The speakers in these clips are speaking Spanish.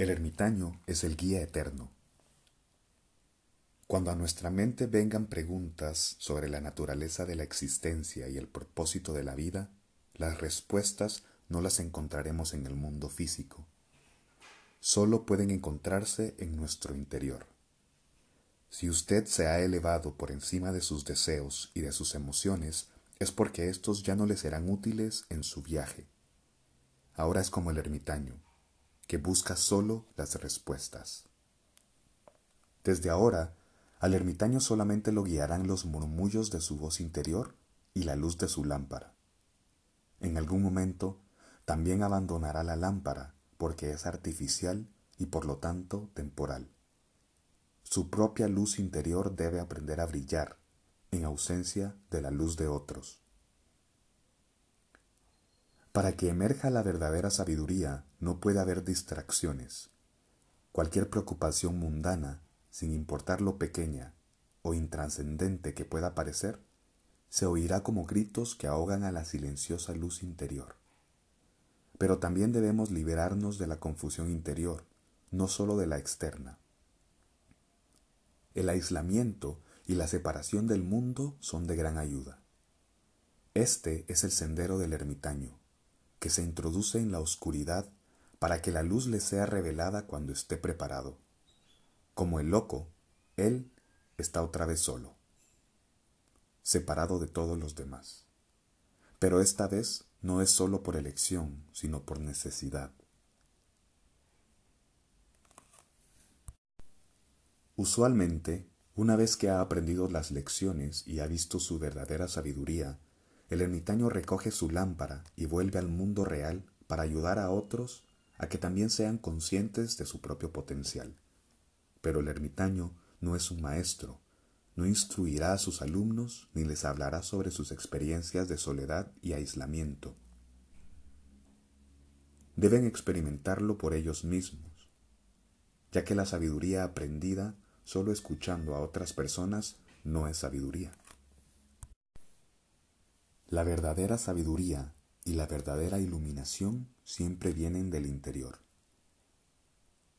El ermitaño es el guía eterno. Cuando a nuestra mente vengan preguntas sobre la naturaleza de la existencia y el propósito de la vida, las respuestas no las encontraremos en el mundo físico. Solo pueden encontrarse en nuestro interior. Si usted se ha elevado por encima de sus deseos y de sus emociones, es porque estos ya no le serán útiles en su viaje. Ahora es como el ermitaño que busca solo las respuestas. Desde ahora, al ermitaño solamente lo guiarán los murmullos de su voz interior y la luz de su lámpara. En algún momento, también abandonará la lámpara porque es artificial y por lo tanto temporal. Su propia luz interior debe aprender a brillar en ausencia de la luz de otros. Para que emerja la verdadera sabiduría no puede haber distracciones. Cualquier preocupación mundana, sin importar lo pequeña o intranscendente que pueda parecer, se oirá como gritos que ahogan a la silenciosa luz interior. Pero también debemos liberarnos de la confusión interior, no sólo de la externa. El aislamiento y la separación del mundo son de gran ayuda. Este es el sendero del ermitaño que se introduce en la oscuridad para que la luz le sea revelada cuando esté preparado. Como el loco, él está otra vez solo, separado de todos los demás. Pero esta vez no es solo por elección, sino por necesidad. Usualmente, una vez que ha aprendido las lecciones y ha visto su verdadera sabiduría, el ermitaño recoge su lámpara y vuelve al mundo real para ayudar a otros a que también sean conscientes de su propio potencial. Pero el ermitaño no es un maestro, no instruirá a sus alumnos ni les hablará sobre sus experiencias de soledad y aislamiento. Deben experimentarlo por ellos mismos, ya que la sabiduría aprendida solo escuchando a otras personas no es sabiduría. La verdadera sabiduría y la verdadera iluminación siempre vienen del interior.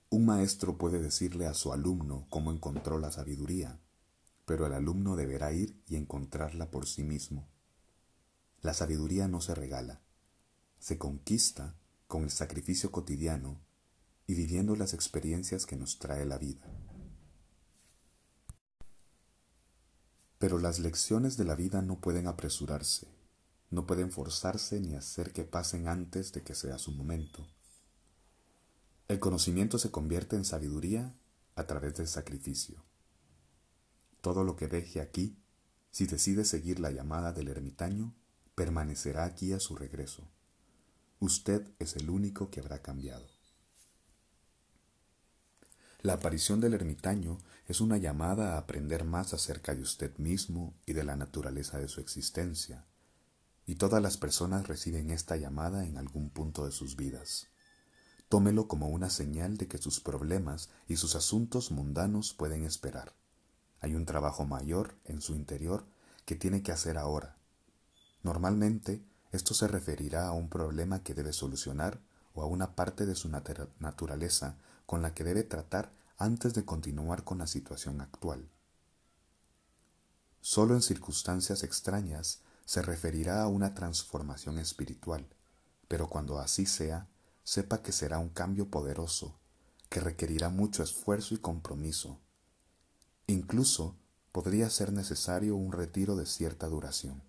Un maestro puede decirle a su alumno cómo encontró la sabiduría, pero el alumno deberá ir y encontrarla por sí mismo. La sabiduría no se regala, se conquista con el sacrificio cotidiano y viviendo las experiencias que nos trae la vida. Pero las lecciones de la vida no pueden apresurarse no pueden forzarse ni hacer que pasen antes de que sea su momento. El conocimiento se convierte en sabiduría a través del sacrificio. Todo lo que deje aquí, si decide seguir la llamada del ermitaño, permanecerá aquí a su regreso. Usted es el único que habrá cambiado. La aparición del ermitaño es una llamada a aprender más acerca de usted mismo y de la naturaleza de su existencia y todas las personas reciben esta llamada en algún punto de sus vidas. Tómelo como una señal de que sus problemas y sus asuntos mundanos pueden esperar. Hay un trabajo mayor en su interior que tiene que hacer ahora. Normalmente, esto se referirá a un problema que debe solucionar o a una parte de su naturaleza con la que debe tratar antes de continuar con la situación actual. Solo en circunstancias extrañas se referirá a una transformación espiritual, pero cuando así sea, sepa que será un cambio poderoso, que requerirá mucho esfuerzo y compromiso. Incluso podría ser necesario un retiro de cierta duración.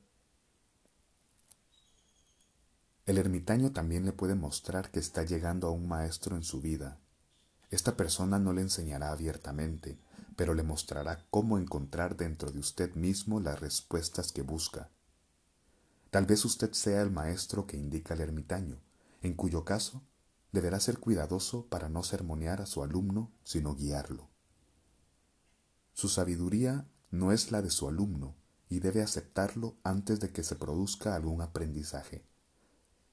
El ermitaño también le puede mostrar que está llegando a un maestro en su vida. Esta persona no le enseñará abiertamente, pero le mostrará cómo encontrar dentro de usted mismo las respuestas que busca Tal vez usted sea el maestro que indica el ermitaño, en cuyo caso deberá ser cuidadoso para no sermonear a su alumno, sino guiarlo. Su sabiduría no es la de su alumno y debe aceptarlo antes de que se produzca algún aprendizaje.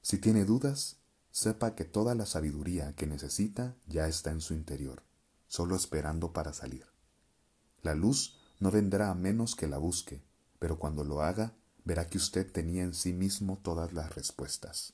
Si tiene dudas, sepa que toda la sabiduría que necesita ya está en su interior, solo esperando para salir. La luz no vendrá a menos que la busque, pero cuando lo haga verá que usted tenía en sí mismo todas las respuestas.